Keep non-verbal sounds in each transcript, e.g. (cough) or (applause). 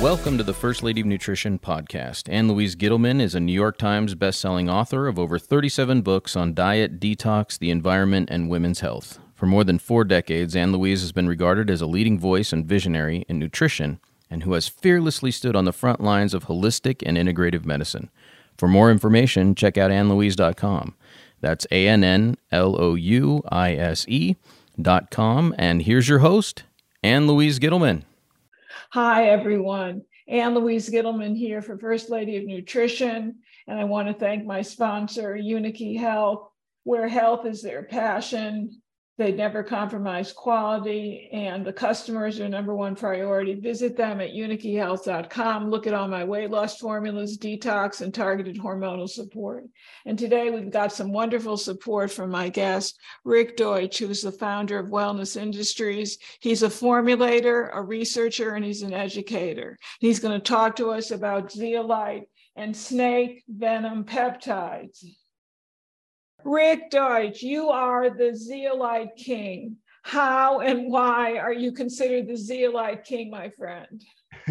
Welcome to the First Lady of Nutrition podcast. Ann Louise Gittleman is a New York Times bestselling author of over 37 books on diet, detox, the environment, and women's health. For more than four decades, Ann Louise has been regarded as a leading voice and visionary in nutrition and who has fearlessly stood on the front lines of holistic and integrative medicine. For more information, check out annlouise.com. That's A N N L O U I S E dot com. And here's your host, Ann Louise Gittleman. Hi, everyone. Ann Louise Gittleman here for First Lady of Nutrition. And I want to thank my sponsor, Unikey Health, where health is their passion. They never compromise quality, and the customers are number one priority. Visit them at unikeyhealth.com. Look at all my weight loss formulas, detox, and targeted hormonal support. And today we've got some wonderful support from my guest, Rik Deitsch, who's the founder of Wellness Industries. He's a formulator, a researcher, and he's an educator. He's going to talk to us about zeolite and snake venom peptides. Rik Deitsch, you are the zeolite king. How and why are you considered the zeolite king, my friend? (laughs)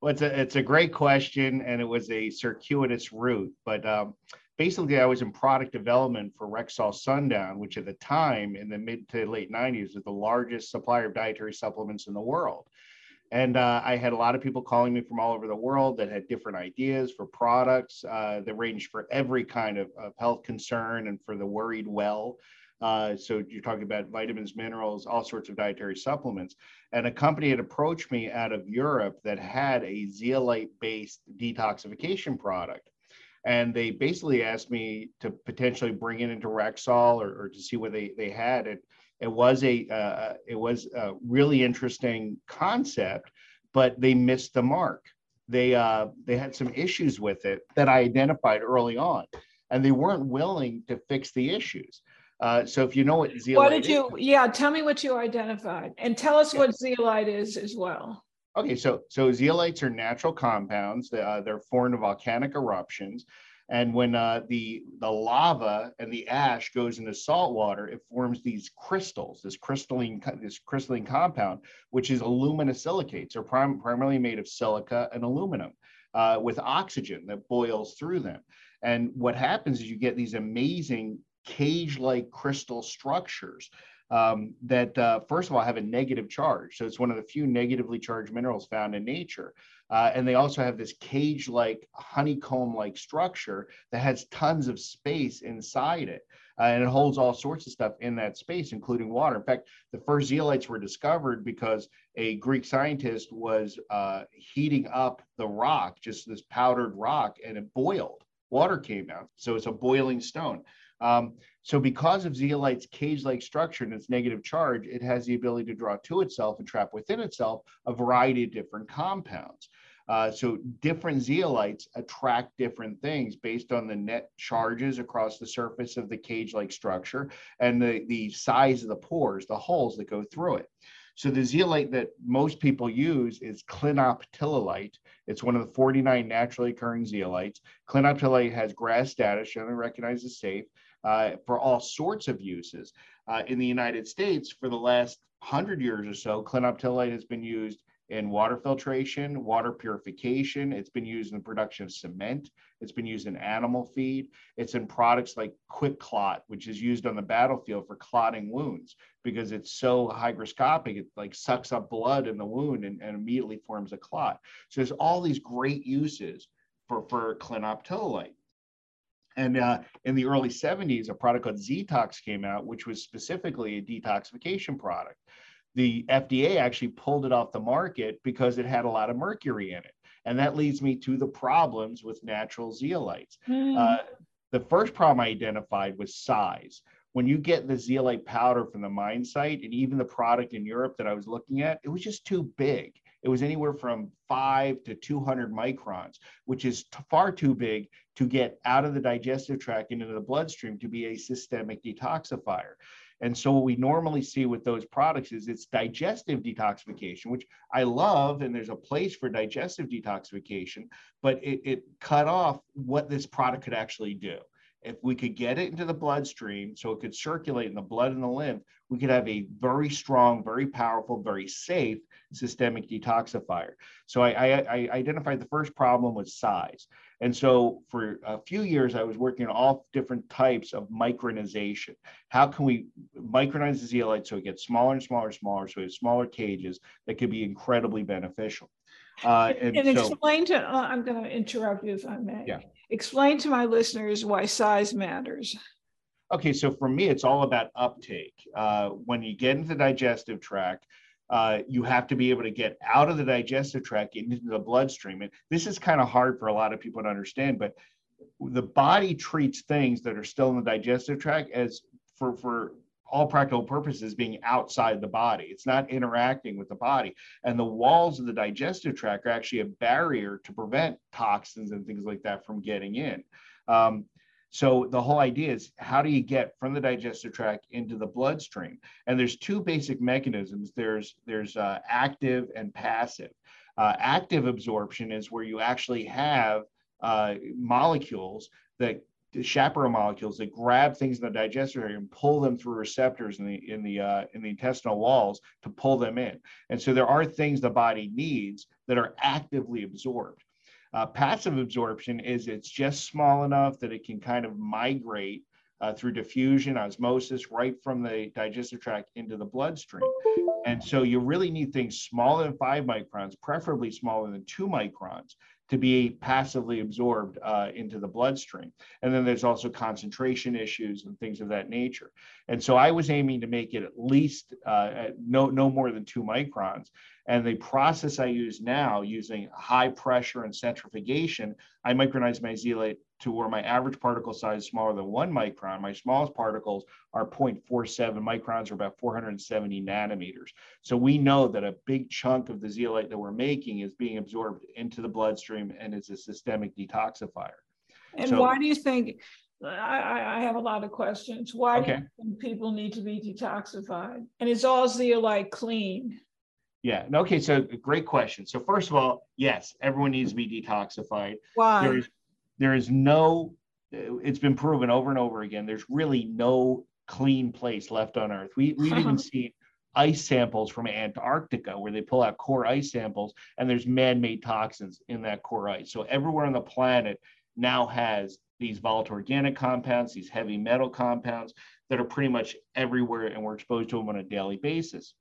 well, it's a, it's a great question, and it was a circuitous route. But um, basically, I was in product development for Rexall Sundown, which at the time in the mid to late 90s was the largest supplier of dietary supplements in the world. And uh, I had a lot of people calling me from all over the world that had different ideas for products uh, that ranged for every kind of, of, health concern and for the worried well. Uh, so you're talking about vitamins, minerals, all sorts of dietary supplements. And a company had approached me out of Europe that had a zeolite-based detoxification product. And they basically asked me to potentially bring it into Rexall or, or to see what they, they had. And it was a uh, it was a really interesting concept, but they missed the mark. They uh, they had some issues with it that I identified early on, and they weren't willing to fix the issues. Uh, so if you know what zeolite, what did you? Is, yeah, tell me what you identified, and tell us yeah. what zeolite is as well. Okay, so so zeolites are natural compounds. Uh, they're formed of volcanic eruptions. And when uh, the, the lava and the ash goes into salt water, it forms these crystals, this crystalline, this crystalline compound, which is aluminosilicates, are prim- primarily made of silica and aluminum uh, with oxygen that boils through them. And what happens is you get these amazing cage-like crystal structures um, that, uh, first of all, have a negative charge. So it's one of the few negatively charged minerals found in nature. Uh, and they also have this cage like honeycomb like structure that has tons of space inside it. Uh, and it holds all sorts of stuff in that space, including water. In fact, the first zeolites were discovered because a Greek scientist was uh, heating up the rock, just this powdered rock, and it boiled. Water came out. So it's a boiling stone. Um, so because of zeolite's cage-like structure and its negative charge, it has the ability to draw to itself and trap within itself a variety of different compounds. Uh, so different zeolites attract different things based on the net charges across the surface of the cage-like structure and the, the size of the pores, the holes that go through it. So the zeolite that most people use is clinoptilolite. It's one of the 49 naturally occurring zeolites. Clinoptilolite has GRAS status, generally recognized as safe uh, for all sorts of uses. Uh, in the United States, for the last 100 years or so, clinoptilolite has been used in water filtration, water purification. It's been used in the production of cement. It's been used in animal feed. It's in products like QuikClot, which is used on the battlefield for clotting wounds because it's so hygroscopic. It like sucks up blood in the wound and, and immediately forms a clot. So there's all these great uses for, for clinoptilolite. And uh, in the early 70s, a product called Zetox came out, which was specifically a detoxification product. The FDA actually pulled it off the market because it had a lot of mercury in it. And that leads me to the problems with natural zeolites. Mm. Uh, the first problem I identified was size. When you get the zeolite powder from the mine site and even the product in Europe that I was looking at, it was just too big. It was anywhere from five to 200 microns, which is t- far too big to get out of the digestive tract and into the bloodstream to be a systemic detoxifier. And so what we normally see with those products is it's digestive detoxification, which I love, and there's a place for digestive detoxification, but it, it cut off what this product could actually do. If we could get it into the bloodstream so it could circulate in the blood and the lymph, we could have a very strong, very powerful, very safe systemic detoxifier. So I, I, I identified the first problem was size. And so for a few years, I was working on all different types of micronization. How can we micronize the zeolite so it gets smaller and smaller and smaller, so we have smaller cages that could be incredibly beneficial. Uh, and, and so, explain to, uh, I'm going to interrupt you if I may. Yeah. Explain to my listeners why size matters. Okay, so for me, it's all about uptake. Uh, when you get into the digestive tract, uh, you have to be able to get out of the digestive tract into the bloodstream. And this is kind of hard for a lot of people to understand, but the body treats things that are still in the digestive tract as for, for all practical purposes being outside the body. It's not interacting with the body. And the walls of the digestive tract are actually a barrier to prevent toxins and things like that from getting in. Um, so the whole idea is how do you get from the digestive tract into the bloodstream? And there's two basic mechanisms. There's there's uh, active and passive. Uh, active absorption is where you actually have uh, molecules that chaperone molecules that grab things in the digestive area and pull them through receptors in the in the uh, in the intestinal walls to pull them in. And so there are things the body needs that are actively absorbed. Uh, passive absorption is it's just small enough that it can kind of migrate uh, through diffusion, osmosis, right from the digestive tract into the bloodstream. And so you really need things smaller than five microns, preferably smaller than two microns, to be passively absorbed uh, into the bloodstream. And then there's also concentration issues and things of that nature. And so I was aiming to make it at least uh, no, no more than two microns. And the process I use now, using high pressure and centrifugation, I micronize my zeolite to where my average particle size is smaller than one micron. My smallest particles are 0.47 microns or about 470 nanometers. So we know that a big chunk of the zeolite that we're making is being absorbed into the bloodstream and is a systemic detoxifier. And so, why do you think? I, I have a lot of questions. Why okay. do people need to be detoxified? And is all zeolite clean? Yeah. Okay. So great question. So first of all, yes, everyone needs to be detoxified. Why? There is, there is no. It's been proven over and over again. There's really no clean place left on Earth. We we've even (laughs) seen ice samples from Antarctica where they pull out core ice samples and there's man-made toxins in that core ice. So everywhere on the planet now has these volatile organic compounds, these heavy metal compounds that are pretty much everywhere and we're exposed to them on a daily basis.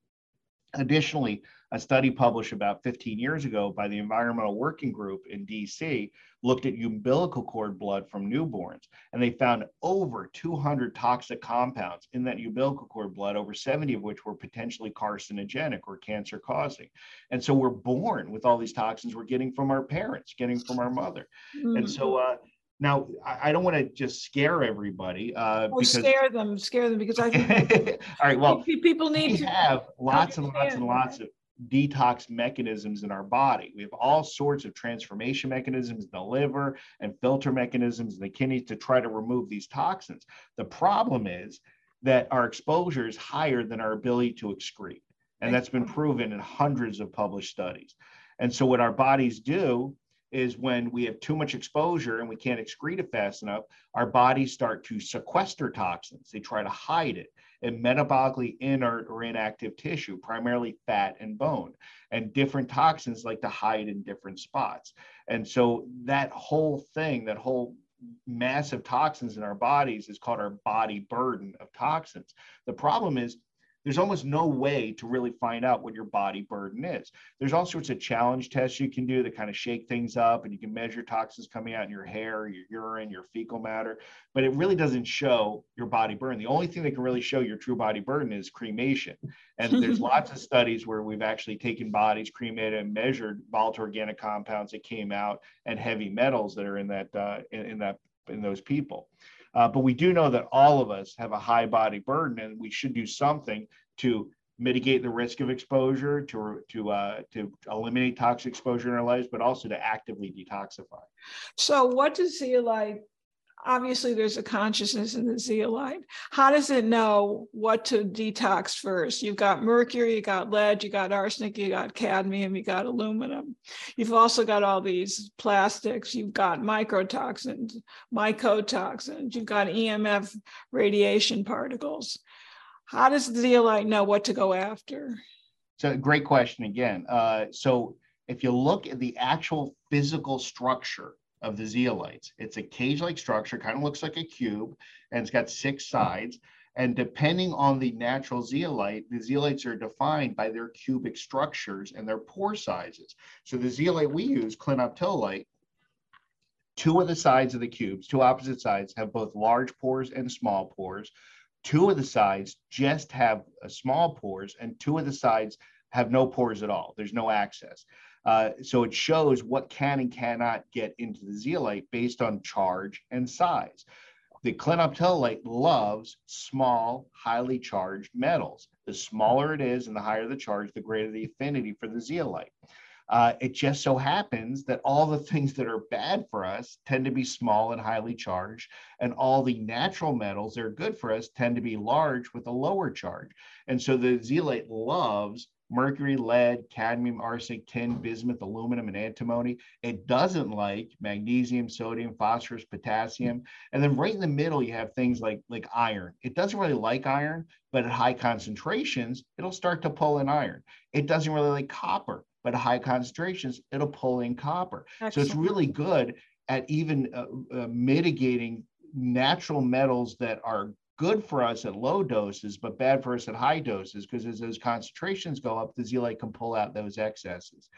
Additionally, a study published about 15 years ago by the Environmental Working Group in DC looked at umbilical cord blood from newborns, and they found over 200 toxic compounds in that umbilical cord blood, over 70 of which were potentially carcinogenic or cancer causing. And so we're born with all these toxins we're getting from our parents, getting from our mother. Mm-hmm. And so, uh, now, I don't want to just scare everybody. Uh, oh, because... scare them, scare them, because I think. (laughs) All right. Well, people need to have lots and lots and lots of detox mechanisms in our body. We have all sorts of transformation mechanisms in the liver and filter mechanisms in the kidneys to try to remove these toxins. The problem is that our exposure is higher than our ability to excrete. And that's been proven in hundreds of published studies. And so, what our bodies do is when we have too much exposure and we can't excrete it fast enough, our bodies start to sequester toxins. They try to hide it in metabolically inert or inactive tissue, primarily fat and bone. And different toxins like to hide in different spots. And so that whole thing, that whole massive toxins in our bodies is called our body burden of toxins. The problem is there's almost no way to really find out what your body burden is. There's all sorts of challenge tests you can do that kind of shake things up, and you can measure toxins coming out in your hair, your urine, your fecal matter, but it really doesn't show your body burden. The only thing that can really show your true body burden is cremation. And there's (laughs) lots of studies where we've actually taken bodies, cremated, and measured volatile organic compounds that came out and heavy metals that are in that uh, in, in that in those people. Uh, but we do know that all of us have a high body burden, and we should do something to mitigate the risk of exposure, to to uh, to eliminate toxic exposure in our lives, but also to actively detoxify. So, what does zeolite obviously there's a consciousness in the zeolite. How does it know what to detox first? You've got mercury, you got lead, you got arsenic, you got cadmium, you got aluminum. You've also got all these plastics, you've got mycotoxins, mycotoxins, you've got EMF radiation particles. How does the zeolite know what to go after? So great question again. Uh, so if you look at the actual physical structure of the zeolites, it's a cage-like structure, kind of looks like a cube, and it's got six sides. And depending on the natural zeolite, the zeolites are defined by their cubic structures and their pore sizes. So the zeolite we use, clinoptilolite, two of the sides of the cubes, two opposite sides, have both large pores and small pores. Two of the sides just have uh, small pores, and two of the sides have no pores at all. There's no access. Uh, so it shows what can and cannot get into the zeolite based on charge and size. The clinoptilolite loves small, highly charged metals. The smaller it is and the higher the charge, the greater the affinity for the zeolite. Uh, it just so happens that all the (laughs) things that are bad for us tend to be small and highly charged, and all the natural metals that are good for us tend to be large with a lower charge. And so the zeolite loves mercury, lead, cadmium, arsenic, tin, bismuth, aluminum, and antimony. It doesn't like magnesium, sodium, phosphorus, potassium. And then right in the middle, you have things like, like iron. It doesn't really like iron, but at high concentrations, it'll start to pull in iron. It doesn't really like copper, but at high concentrations, it'll pull in copper. Excellent. So it's really good at even uh, uh, mitigating natural metals that are good for us at low doses, but bad for us at high doses, because as those concentrations go up, the zeolite can pull out those excesses.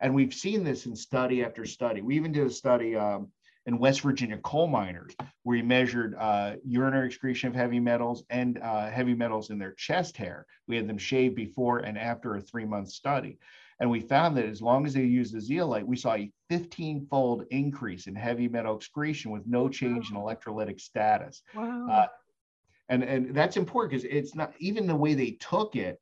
And we've seen this in study after study. We even did a study um, in West Virginia coal miners where we measured uh, urinary excretion of heavy metals and uh, heavy metals in their chest hair. We had them shaved before and after a three month study. And we found that as long as they used the zeolite, we saw a 15 fold increase in heavy metal excretion with no change in electrolytic status. Wow. Uh, and and that's important because it's not even the way they took it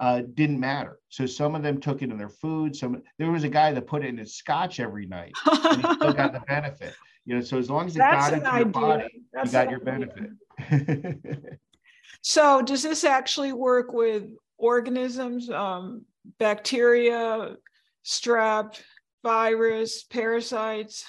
uh, didn't matter. So some of them took it in their food. Some there was a guy that put it in his scotch every night, and he still got the (laughs) benefit. You know, so as long as it that's got into your body, that's you got your benefit. so does this actually work with organisms, um, bacteria, strep, virus, parasites?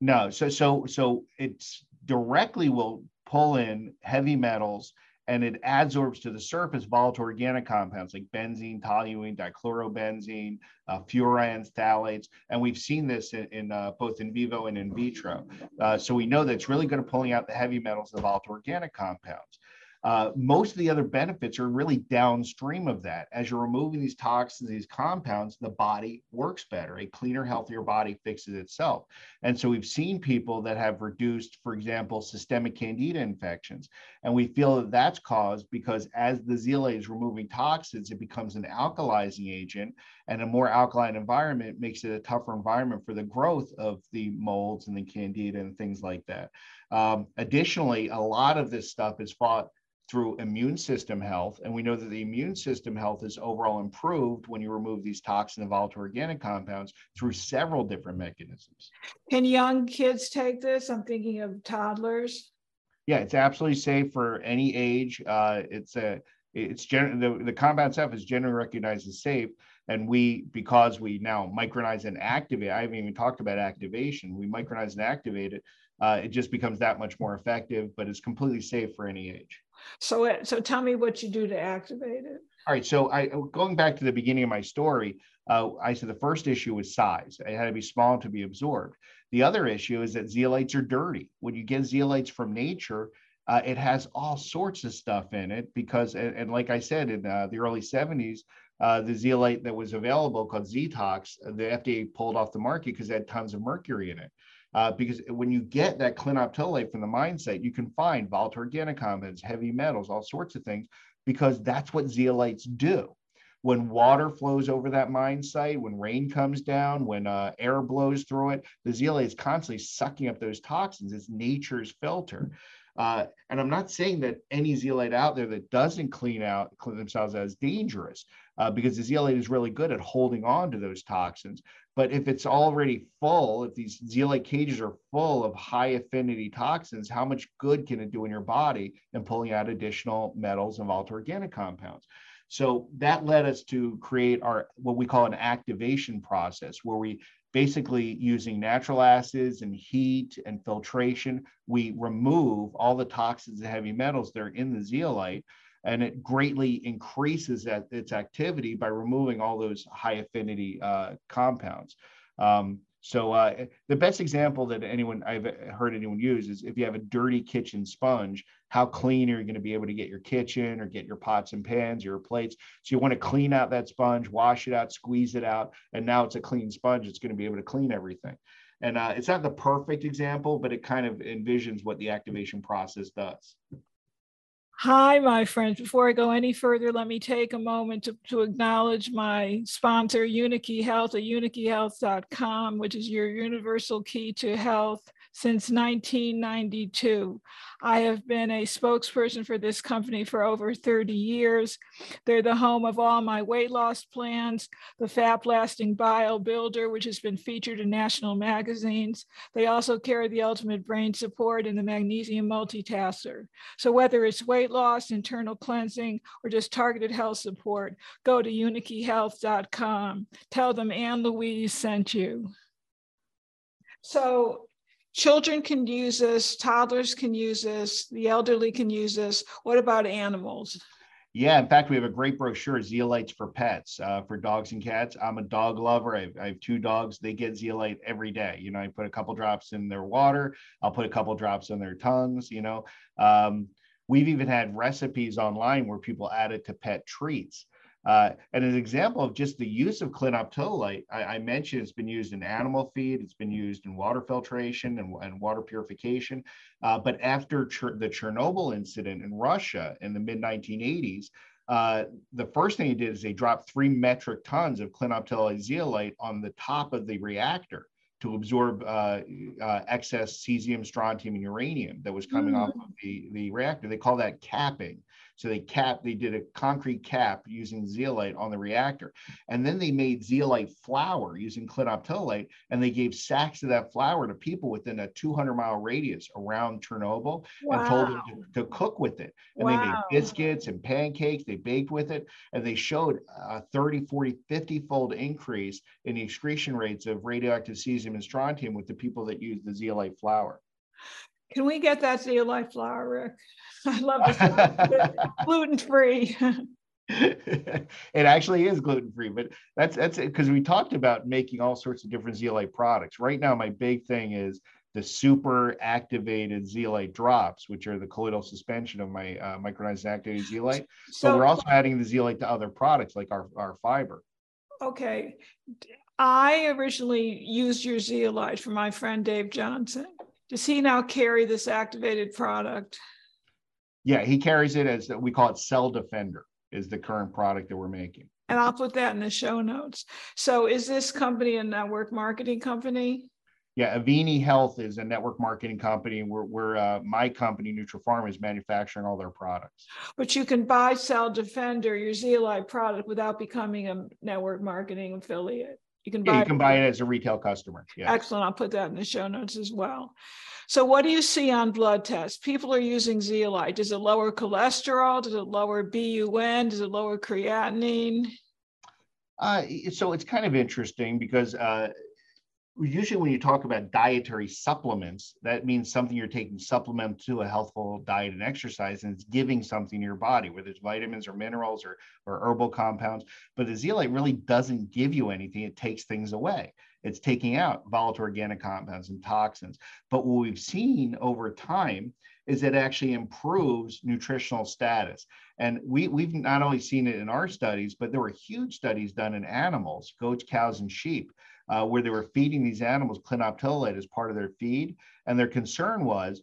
No. So so so it's directly will pull in heavy metals and it adsorbs to the surface volatile organic compounds like benzene, toluene, dichlorobenzene, uh, furans, phthalates. And we've seen this in, in uh, both in vivo and in vitro. Uh, so we know that it's really good at pulling out the heavy metals, the volatile organic compounds. Uh, most of the other benefits are really downstream of that. As you're removing these toxins, these compounds, the body works better. A cleaner, healthier body fixes itself. And so we've seen people that have reduced, for example, systemic candida infections. And we feel that that's caused because as the zeolite is removing toxins, it becomes an alkalizing agent. And a more alkaline environment makes it a tougher environment for the growth of the molds and the candida and things like that. Um, additionally, a lot of this stuff is fought through immune system health. And we know that the immune system health is overall improved when you remove these toxin and volatile organic compounds through several different mechanisms. Can young kids take this? I'm thinking of toddlers. Yeah, it's absolutely safe for any age. Uh, it's a it's gen- the, the compound itself is generally recognized as safe. And we, because we now micronize and activate, I haven't even talked about activation, we micronize and activate it, uh, it just becomes that much more effective, but it's completely safe for any age. So, uh, so tell me what you do to activate it. All right. So, I going back to the beginning of my story, uh, I said the first issue was size. It had to be small to be absorbed. The other issue is that zeolites are dirty. When you get zeolites from nature, uh, it has all sorts of stuff in it because, and, and like I said, in uh, the early 70s, uh, the zeolite that was available called Zetox, the FDA pulled off the market because it had tons of mercury in it. Uh, because when you get that clinoptilolite from the mine site, you can find volatile organic compounds, heavy metals, all sorts of things, because that's what zeolites do. When water flows over that mine site, when rain comes down, when uh, air blows through it, the zeolite is constantly sucking up those toxins. It's nature's filter. Uh, and I'm not saying that any zeolite out there that doesn't clean out clean themselves as dangerous, uh, because the zeolite is really good at holding on to those toxins. But if it's already full, if these zeolite cages are full of high affinity toxins, how much good can it do in your body in pulling out additional metals and volatile organic compounds? So that led us to create our what we call an activation process, where we basically using natural acids and heat and filtration, we remove all the toxins and heavy metals that are in the zeolite and it greatly increases that, its activity by removing all those high affinity uh, compounds. Um, so uh, the best example that anyone I've heard anyone use is if you have a dirty kitchen sponge, how clean are you going to be able to get your kitchen or get your pots and pans, your plates? So you want to clean out that sponge, wash it out, squeeze it out, and now it's a clean sponge. It's going to be able to clean everything. And uh, it's not the perfect example, but it kind of envisions what the activation process does. Hi, my friends. Before I go any further, let me take a moment to, to acknowledge my sponsor, Unikey Health at unikeyhealth.com, which is your universal key to health since 1992. I have been a spokesperson for this company for over 30 years. They're the home of all my weight loss plans, the Fat Lasting Bio Builder, which has been featured in national magazines. They also carry the Ultimate Brain Support and the Magnesium Multitasker. So whether it's weight loss, internal cleansing, or just targeted health support, go to unikeyhealth.com. Tell them Ann Louise sent you. So children can use this, toddlers can use this, the elderly can use this. What about animals? Yeah, in fact, we have a great brochure, Zeolites for Pets, uh, for dogs and cats. I'm a dog lover. I have, I have, two dogs. They get zeolite every day. You know, I put a couple drops in their water. I'll put a couple drops in their tongues. You know, um, we've even had recipes online where people add it to pet treats. Uh, and an example of just the use of clinoptilolite, I, I, mentioned it's been used in animal feed, it's been used in water filtration and, and water purification. Uh, but after the Chernobyl incident in Russia in the mid 1980s, uh, the first thing they did is they dropped three metric tons of clinoptilolite zeolite on the top of the reactor to absorb uh, uh, excess cesium, strontium, and uranium that was coming mm. off of the, the reactor. They call that capping. So they cap, they did a concrete cap using zeolite on the reactor. And then they made zeolite flour using clinoptilolite, and they gave sacks of that flour to people within a 200 mile radius around Chernobyl wow. and told them to, to, cook with it. And wow. they made biscuits and pancakes, they baked with it, and they showed a 30, 40, 50 fold increase in the excretion rates of radioactive cesium and strontium with the people that used the zeolite flour. Can we get that zeolite flour, Rik? (laughs) I love this. (laughs) gluten free. it actually is gluten free, but that's that's it because we talked about making all sorts of different zeolite products. Right now, my big thing is the super activated zeolite drops, which are the colloidal suspension of my uh, micronized activated zeolite. So, so we're also adding the zeolite to other products like our, our fiber. Okay. I originally used your zeolite for my friend Dave Johnson. Does he now carry this activated product? Yeah, he carries it as we call it Cell Defender is the current product that we're making. And I'll put that in the show notes. So is this company a network marketing company? Yeah, Avini Health is a network marketing company. We're, we're uh, my company, Nutrapharm, is manufacturing all their products. But you can buy Cell Defender, your zeolite product, without becoming a network marketing affiliate. You can buy yeah, you can buy it as a retail customer. Yeah. Excellent. I'll put that in the show notes as well. So, what do you see on blood tests? People are using zeolite. Does it lower cholesterol? Does it lower BUN? Does it lower creatinine? Uh, so it's kind of interesting because uh, usually when you talk about dietary supplements, that means something you're taking supplement to a healthful diet and exercise, and it's giving something to your body, whether it's vitamins or minerals or, or herbal compounds. But the zeolite really doesn't give you anything, it takes things away. It's taking out volatile organic compounds and toxins. But what we've seen over time is it actually improves nutritional status. And we, we've not only seen it in our studies, but there were huge studies done in animals, goats, cows, and sheep, uh, where they were feeding these animals clinoptilolite as part of their feed. And their concern was,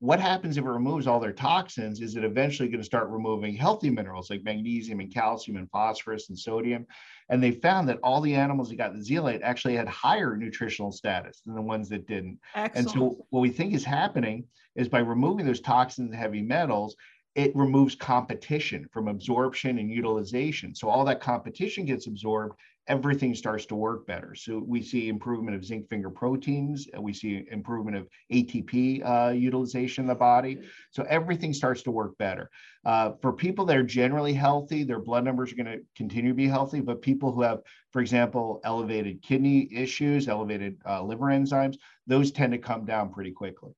what happens if it removes all their toxins? Is it eventually going to start removing healthy minerals like magnesium and calcium and phosphorus and sodium? And they found that all the animals that got the zeolite actually had higher nutritional status than the ones that didn't. Excellent. And so what we think is happening is by removing those toxins and heavy metals, it removes competition from absorption and utilization. So all that competition gets absorbed everything starts to work better. So we see improvement of zinc finger proteins. We see improvement of ATP uh, utilization in the body. So everything starts to work better. Uh, for people that are generally healthy, their blood numbers are going to continue to be healthy. But people who have, for example, elevated kidney issues, elevated uh, liver enzymes, those tend to come down pretty quickly.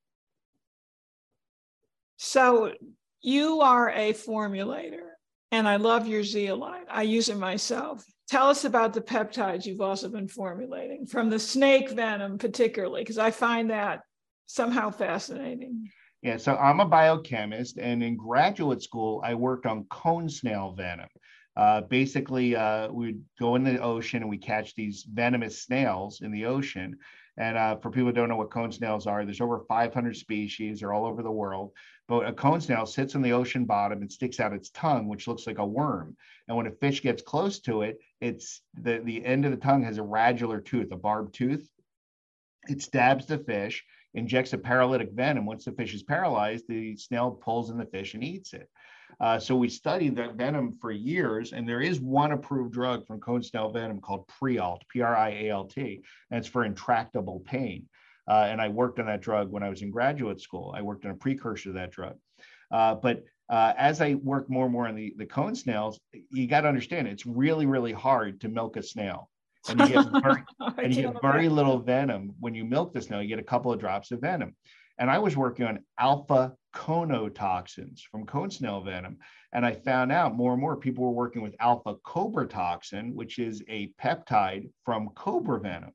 So you are a formulator, and I love your zeolite. I use it myself tell us about the peptides you've also been formulating from the snake venom, particularly, because I find that somehow fascinating. Yeah, so I'm a biochemist, and in graduate school, I worked on cone snail venom. Uh, basically, uh, we'd go in the ocean and we catch these venomous snails in the ocean. And uh, for people who don't know what cone snails are, there's over 500 species. They're all over the world. But a cone snail sits on the ocean bottom and sticks out its tongue, which looks like a worm. And when a fish gets close to it, it's the, the end of the tongue has a radular tooth, a barbed tooth. It stabs the fish, injects a paralytic venom. Once the fish is paralyzed, the snail pulls in the fish and eats it. Uh, so we studied that venom for years, and there is one approved drug from cone snail venom called Prialt, P-R-I-A-L-T, and it's for intractable pain. Uh, and I worked on that drug when I was in graduate school. I worked on a precursor to that drug. Uh, but uh, as I work more and more on the, the cone snails, you got to understand it's really, really hard to milk a snail. And you get (laughs) very, and you get very little venom. When you milk the snail, you get a couple of drops of venom. And I was working on alpha conotoxins from cone snail venom. And I found out more and more people were working with alpha cobra toxin, which is a peptide from cobra venom.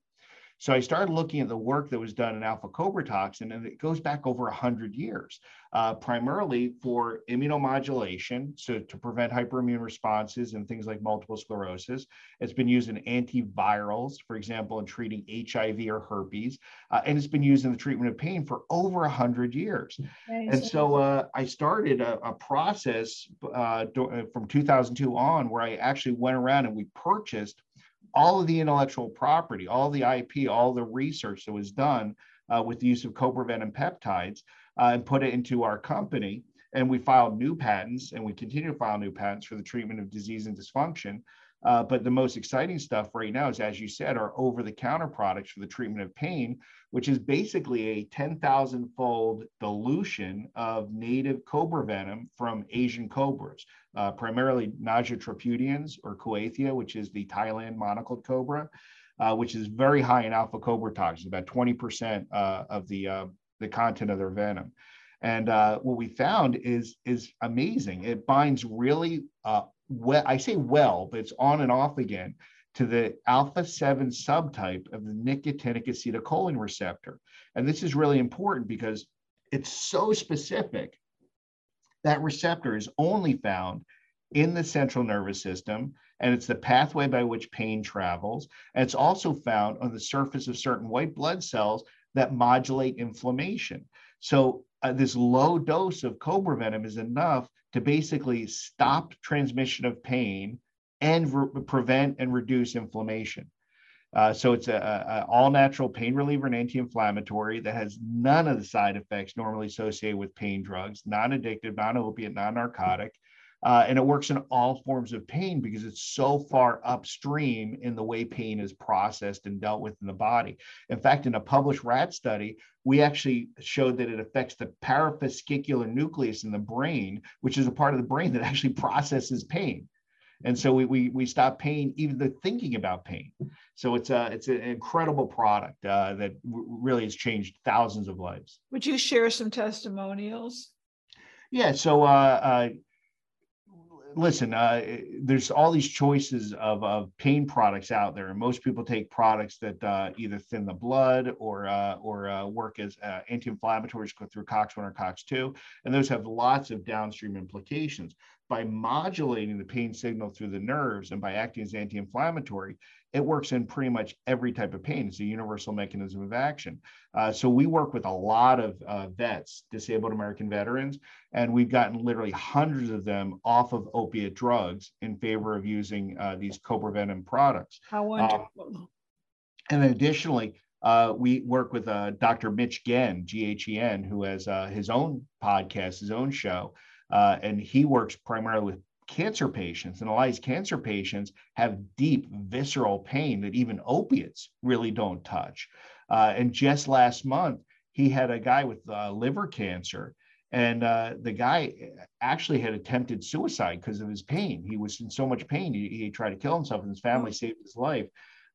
So I started looking at the work that was done in alpha cobra toxin, and it goes back over 100 years, uh, primarily for immunomodulation, so to prevent hyperimmune responses and things like multiple sclerosis. It's been used in antivirals, for example, in treating HIV or herpes, uh, and it's been used in the treatment of pain for over 100 years. And so uh, I started a, a process uh, from 2002 on where I actually went around and we purchased all of the intellectual property, all the IP, all the research that was done uh, with the use of cobra venom peptides uh, and put it into our company. And we filed new patents and we continue to file new patents for the treatment of disease and dysfunction. Uh, but the most exciting stuff right now is, as you said, our over the counter products for the treatment of pain, which is basically a 10,000 fold dilution of native cobra venom from Asian cobras, uh, primarily Naja tripudians or Kaouthia, which is the Thailand monocled cobra, uh, which is very high in alpha cobra toxins, about 20% uh, of the, uh, the content of their venom. And uh, what we found is, is amazing. It binds really well, I say well, but it's on and off again to the alpha 7 subtype of the nicotinic acetylcholine receptor. And this is really important because it's so specific. That receptor is only found in the central nervous system, and it's the pathway by which pain travels. And it's also found on the surface of certain white blood cells that modulate inflammation. So, uh, this low dose of cobra venom is enough to basically stop transmission of pain and re- prevent and reduce inflammation. Uh, so it's a, a, all natural pain reliever and anti-inflammatory that has none of the side effects normally associated with pain drugs, non-addictive, non-opiate, non-narcotic. Uh, and it works in all forms of pain because it's so far upstream in the way pain is processed and dealt with in the body. In fact, in a published rat study, we actually showed that it affects the parafascicular nucleus in the brain, which is a part of the brain that (laughs) actually processes pain. And so we, we, we stop pain, even the thinking about pain. So it's a, it's an incredible product uh, that really has changed thousands of lives. Would you share some testimonials? Yeah. So uh, uh, listen, uh, there's all these choices of, of pain products out there, and most people take products that uh, either thin the blood or uh, or uh, work as uh, anti-inflammatories through COX-1 or COX-2, and those have lots of downstream implications by modulating the pain signal through the nerves and by acting as anti-inflammatory, it works in pretty much every type of pain. It's a universal mechanism of action. Uh, so we work with a lot of uh, vets, disabled American veterans, and we've gotten literally hundreds of them off of opiate drugs in favor of using uh, these cobra venom products. How wonderful. Um, and then additionally, uh, we work with uh, Dr. Mitch Ghen, G H E N, who has uh, his own podcast, his own show, uh, and he works primarily with cancer patients. And a lot of these cancer patients have deep visceral pain that even opiates really don't touch. Uh, and just last month, he had a guy with uh, liver cancer and uh, the guy actually had attempted suicide because of his pain. He was in so much pain, he, he tried to kill himself, and his family mm. saved his life.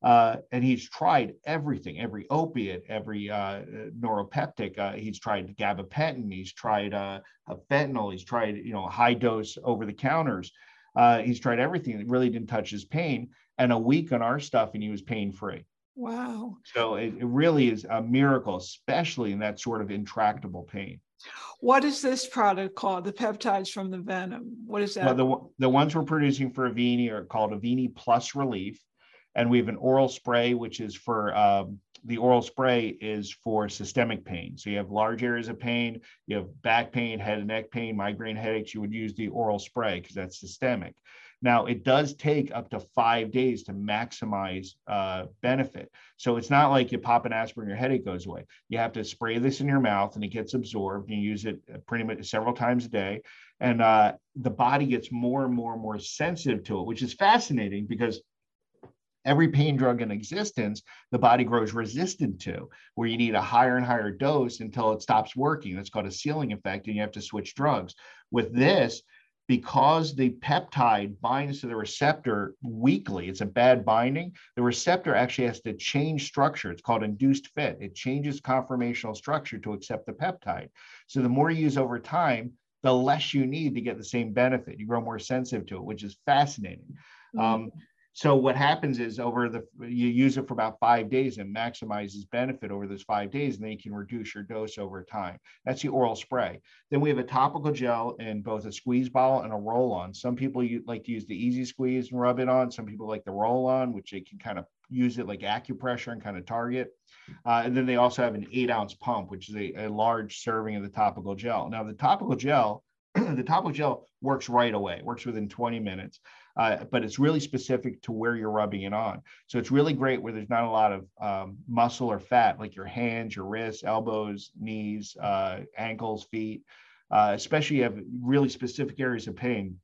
Uh, and he's tried everything, every opiate, every uh, neuropeptic. Uh, he's tried gabapentin. He's tried uh, fentanyl. He's tried, you know, high dose over the counters. Uh, he's tried everything that really didn't touch his pain. And a week on our stuff, and he was pain free. Wow. So it, it really is a miracle, especially in that sort of intractable pain. What is this product called? The peptides from the venom. What is that? Well, the, the ones we're producing for Avini are called Avini Plus Relief. And we have an oral spray, which is for um, the oral spray is for systemic pain. So you have large areas of pain, you have back pain, head and neck pain, migraine headaches, you would use the oral spray because that's systemic. Now, it does take up to five days to maximize uh, benefit. So it's not like you pop an aspirin, your headache goes away. You have to spray this in your mouth and it gets absorbed. You use it uh, pretty much several times a day. And uh, the body gets more and more and more sensitive to it, which is fascinating because every pain drug in existence, the body grows resistant to, where you need a higher and higher dose until it stops working. That's called a ceiling effect, and you have to switch drugs. With this, because the peptide binds to the receptor weakly, it's a bad binding, the receptor actually has to change structure. It's called induced fit. It changes conformational structure to accept the peptide. So the more you use over time, the less you need to get the same benefit. You grow more sensitive to it, which is fascinating. Mm-hmm. Um, so what happens is over the you use it for about five days and maximizes benefit over those five days, and then you can reduce your dose over time. That's the oral spray. Then we have a topical gel in both a squeeze bottle and a roll on. Some people like to use the easy squeeze and rub it on. Some people like the roll on, which they can kind of use it like acupressure and kind of target. Uh, and then they also have an eight ounce pump, which is a, a large serving of the topical gel. Now the topical gel (clears throat) the topical gel works right away, works within 20 minutes uh, but it's really specific to where you're rubbing it on. So it's really great where there's not a lot of um, muscle or fat, like your hands, your wrists, elbows, knees, uh, ankles, feet, uh, especially you have really specific areas of pain.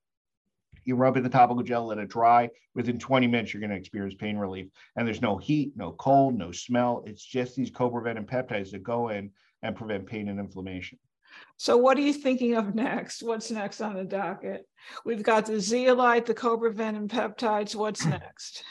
You rub in the topical gel, let it dry. Within 20 minutes, you're going to experience pain relief. And there's no heat, no cold, no smell. It's just these copreventin peptides that go in and prevent pain and inflammation. So, what are you thinking of next? What's next on the docket? We've got the zeolite, the copreventin peptides. What's (clears throat) next?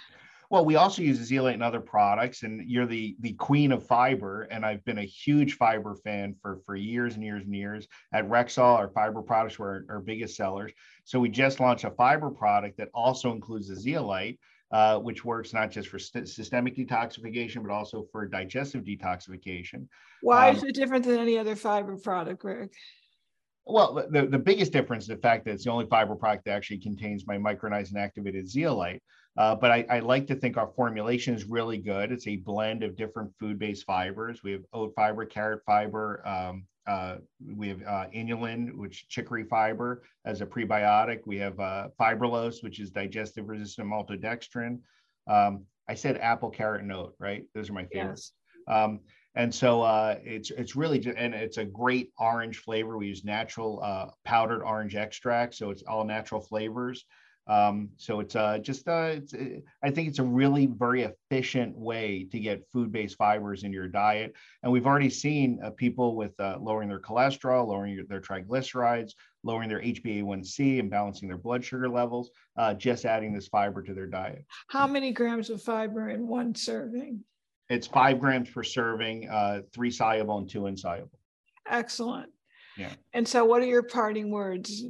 Well, we also use zeolite in other products, and you're the the queen of fiber. And I've been a huge fiber fan for for years and years and years. At Rexall, our fiber products were our, our biggest sellers. So we just launched a fiber product that also includes the zeolite. Uh, which works not just for st- systemic detoxification, but also for digestive detoxification. Why um, is it different than any other fiber product, Greg? Well, the, the biggest difference is the fact that it's the only fiber product that actually contains my micronized and activated zeolite. Uh, but I, I, like to think our formulation is really good. It's a blend of different food-based fibers. We have oat fiber, carrot fiber, um, uh, we have uh, inulin, which chicory fiber as a prebiotic. We have uh, fibrillose, which is digestive resistant maltodextrin. Um, I said apple, carrot, and oat, right? Those are my favorites. Yes. Um, and so uh, it's it's really just, and it's a great orange flavor. We use natural uh, powdered orange extract, so it's all natural flavors. Um, so it's uh, just, uh, it's, uh, I think it's a really very efficient way to get food-based fibers in your diet. And we've already seen uh, people with uh, lowering their cholesterol, lowering their triglycerides, lowering their HbA1c and balancing their blood sugar levels, uh, just adding this fiber to their diet. How many grams of fiber in one serving? It's five grams per serving, uh, three soluble and two insoluble. Excellent. Yeah. And so, what are your parting words?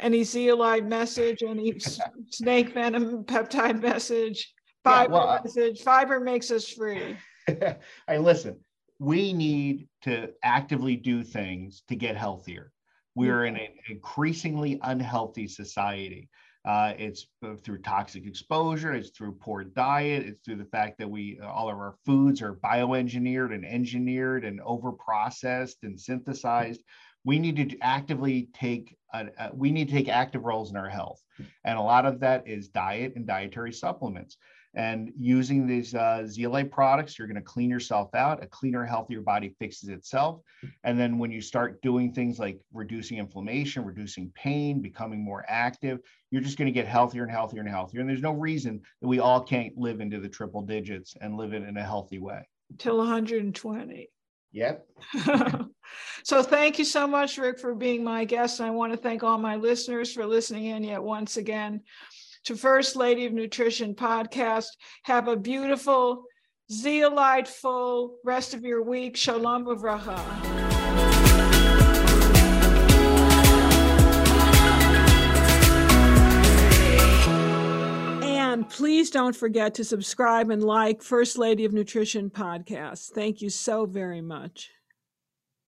Any zeolite message, any (laughs) snake venom peptide message, fiber yeah, well, uh, message. Fiber makes us free. (laughs) I listen. We need to actively do things to get healthier. We're in an increasingly unhealthy society. Uh, it's through toxic exposure. It's through poor diet. It's through the fact that we all of our foods are bioengineered and engineered and over processed and synthesized we need to actively take a, a, we need to take active roles in our health and a lot of that is diet and dietary supplements And using these uh, zeolite products, you're going to clean yourself out. A cleaner, healthier body fixes itself. And then when you start doing things like reducing inflammation, reducing pain, becoming more active, you're just going to get healthier and healthier and healthier. And there's no reason that we all can't live into the triple digits and live it in a healthy way. Till 120. Yep. (laughs) so thank you so much, Rik, for being my guest. And I want to thank all my listeners for listening in yet once again to First Lady of Nutrition podcast. Have a beautiful, zeolite-full rest of your week. Shalom uvracha. And please don't forget to subscribe and like First Lady of Nutrition podcast. Thank you so very much.